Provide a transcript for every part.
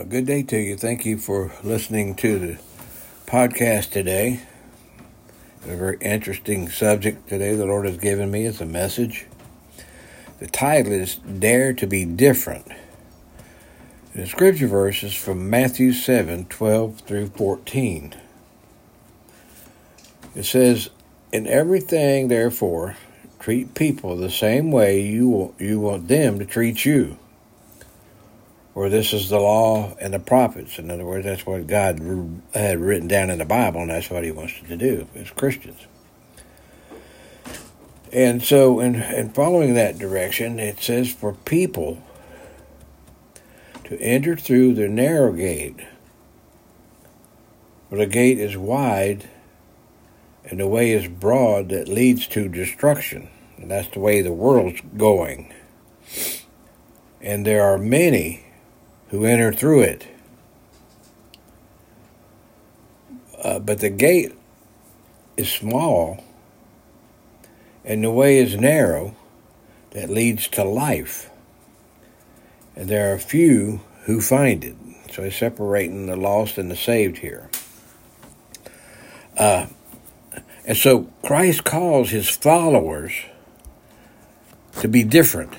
A good day to you. Thank you for listening to the podcast today. A very interesting subject today the Lord has given me as a message. The title is Dare to Be Different. The scripture verse is from Matthew 7 12 through 14. It says, In everything, therefore, treat people the same way you want, you want them to treat you or this is the law and the prophets. In other words, that's what God had written down in the Bible, and that's what He wants us to do as Christians. And so, in, in following that direction, it says for people to enter through the narrow gate, for the gate is wide and the way is broad that leads to destruction. And that's the way the world's going. And there are many who enter through it. Uh, but the gate is small and the way is narrow that leads to life. And there are few who find it. So he's separating the lost and the saved here. Uh, and so Christ calls his followers to be different.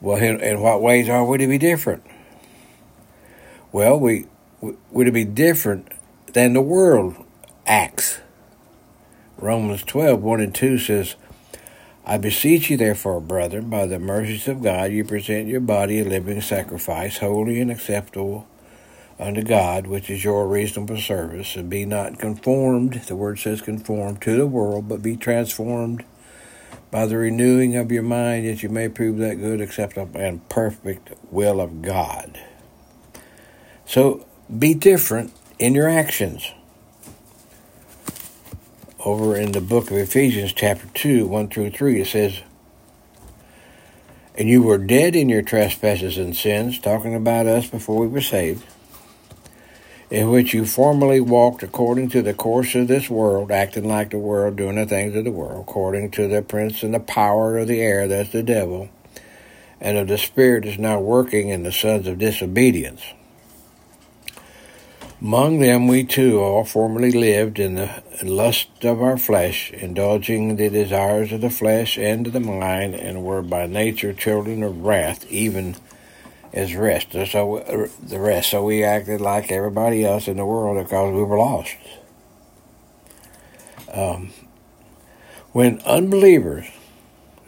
Well, in, in what ways are we to be different? Well, we we to be different than the world acts. Romans 12, 1 and 2 says, I beseech you, therefore, brethren, by the mercies of God, you present your body a living sacrifice, holy and acceptable unto God, which is your reasonable service, and be not conformed, the word says conformed, to the world, but be transformed by the renewing of your mind that you may prove that good, acceptable, and perfect will of God. So be different in your actions. Over in the book of Ephesians, chapter 2, 1 through 3, it says, And you were dead in your trespasses and sins, talking about us before we were saved in which you formerly walked according to the course of this world, acting like the world, doing the things of the world, according to the prince and the power of the air, that's the devil, and of the spirit is now working in the sons of disobedience. Among them we too all formerly lived in the lust of our flesh, indulging the desires of the flesh and of the mind, and were by nature children of wrath, even is rest. So uh, the rest. So we acted like everybody else in the world because we were lost. Um, when unbelievers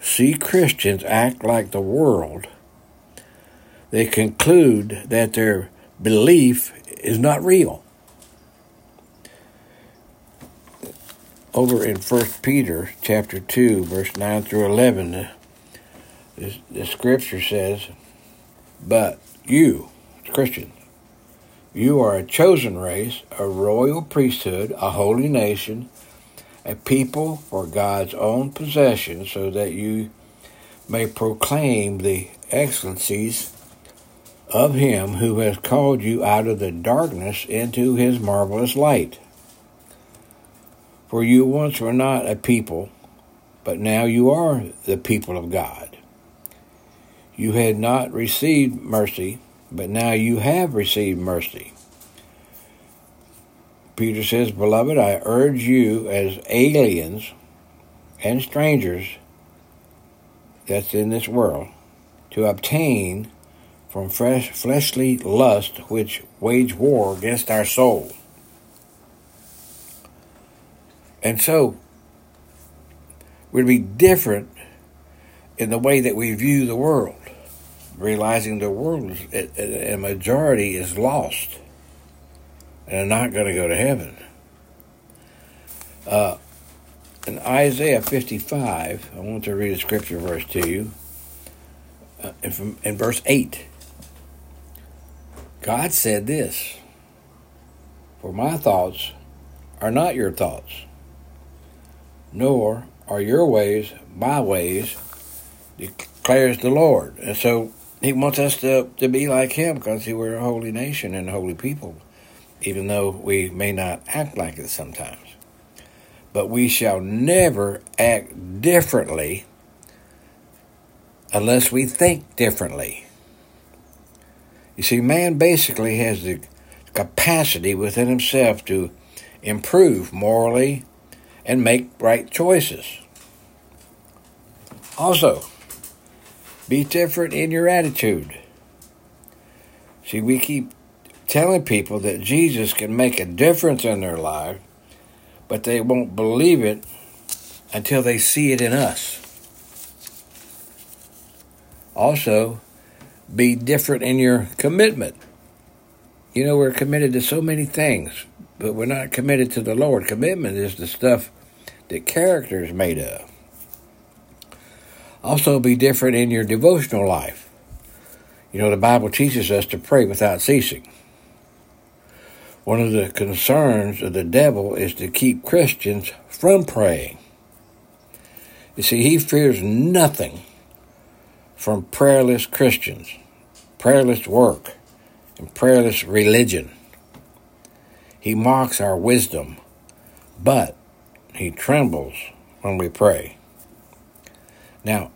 see Christians act like the world, they conclude that their belief is not real. Over in First Peter chapter two, verse nine through eleven, the, the scripture says but you, Christian, you are a chosen race, a royal priesthood, a holy nation, a people for God's own possession, so that you may proclaim the excellencies of Him who has called you out of the darkness into His marvelous light. For you once were not a people, but now you are the people of God. You had not received mercy, but now you have received mercy. Peter says, Beloved, I urge you as aliens and strangers that's in this world to obtain from fresh fleshly lust which wage war against our soul. And so, we'd be different in the way that we view the world realizing the world, a majority is lost and are not going to go to heaven. Uh, in Isaiah 55, I want to read a scripture verse to you. Uh, in, in verse 8, God said this For my thoughts are not your thoughts, nor are your ways my ways, declares the Lord. And so he wants us to, to be like him because we're a holy nation and a holy people, even though we may not act like it sometimes. But we shall never act differently unless we think differently. You see, man basically has the capacity within himself to improve morally and make right choices. Also, be different in your attitude. See, we keep telling people that Jesus can make a difference in their life, but they won't believe it until they see it in us. Also, be different in your commitment. You know, we're committed to so many things, but we're not committed to the Lord. Commitment is the stuff that character is made of. Also, be different in your devotional life. You know, the Bible teaches us to pray without ceasing. One of the concerns of the devil is to keep Christians from praying. You see, he fears nothing from prayerless Christians, prayerless work, and prayerless religion. He mocks our wisdom, but he trembles when we pray. Now,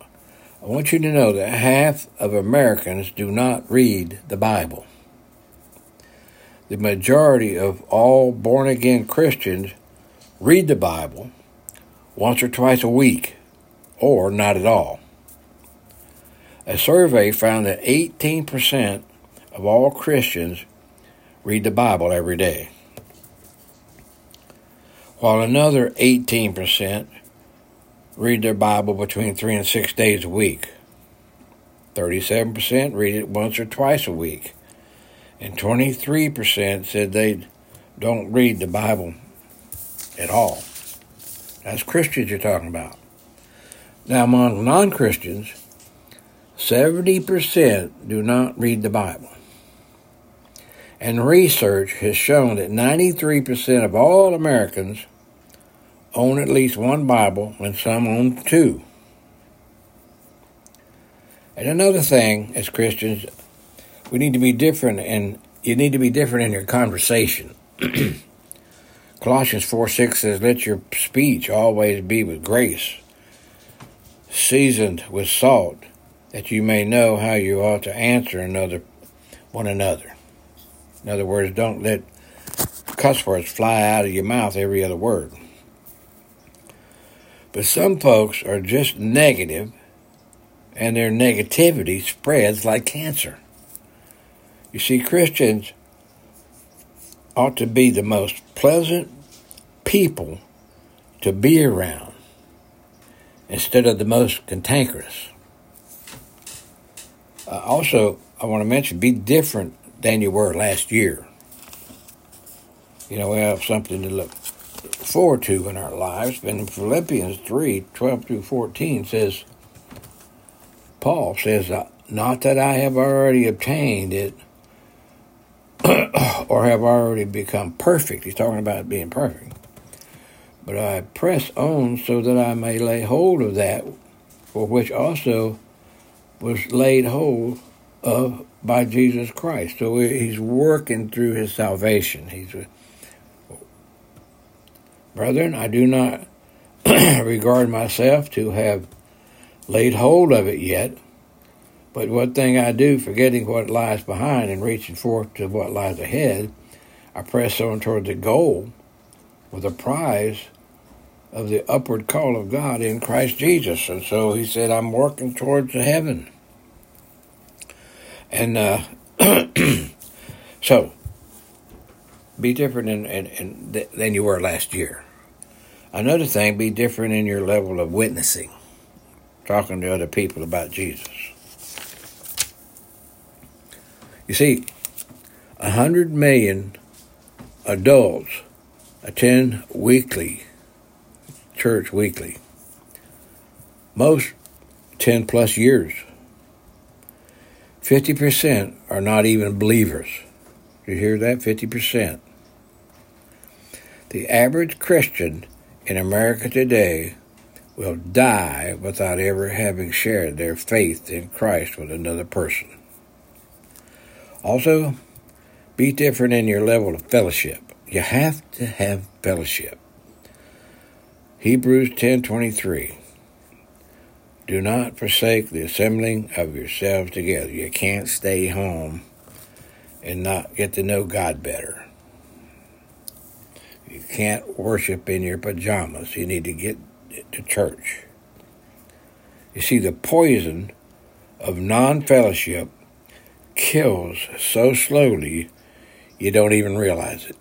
I want you to know that half of Americans do not read the Bible. The majority of all born again Christians read the Bible once or twice a week, or not at all. A survey found that 18% of all Christians read the Bible every day, while another 18% read their Bible between three and six days a week. 37% read it once or twice a week. And 23% said they don't read the Bible at all. That's Christians you're talking about. Now, among non Christians, 70% do not read the Bible. And research has shown that 93% of all Americans own at least one Bible, and some own two. And another thing, as Christians, we need to be different, and you need to be different in your conversation. Colossians 4 6 says, Let your speech always be with grace, seasoned with salt, that you may know how you ought to answer another one another. In other words, don't let cuss words fly out of your mouth every other word. But some folks are just negative, and their negativity spreads like cancer. You see, Christians ought to be the most pleasant people to be around instead of the most cantankerous. Uh, also, I want to mention be different than you were last year. You know, we have something to look forward to in our lives. In Philippians 3 12 through 14 says, Paul says, uh, Not that I have already obtained it or have already become perfect. He's talking about being perfect. But I press on so that I may lay hold of that for which also was laid hold of by Jesus Christ. So he's working through his salvation. He's Brethren, I do not regard myself to have laid hold of it yet, but one thing I do, forgetting what lies behind and reaching forth to what lies ahead, I press on toward the goal with a prize of the upward call of God in Christ Jesus. And so he said, I'm working towards the heaven. And uh, so, be different in, in, in, than you were last year. Another thing, be different in your level of witnessing, talking to other people about Jesus. You see, a hundred million adults attend weekly, church weekly. Most 10 plus years. 50% are not even believers. You hear that? 50%. The average Christian in America today will die without ever having shared their faith in Christ with another person. Also, be different in your level of fellowship. You have to have fellowship. Hebrews 10:23 Do not forsake the assembling of yourselves together. You can't stay home and not get to know God better. You can't worship in your pajamas. You need to get to church. You see, the poison of non fellowship kills so slowly you don't even realize it.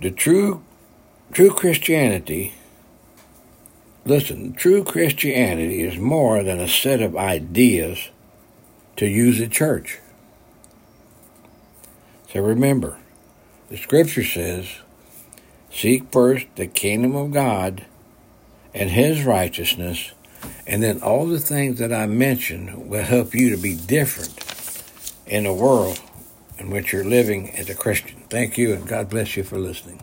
The true true Christianity listen, true Christianity is more than a set of ideas to use at church. So remember, the scripture says, Seek first the kingdom of God and his righteousness, and then all the things that I mentioned will help you to be different in the world in which you're living as a Christian. Thank you, and God bless you for listening.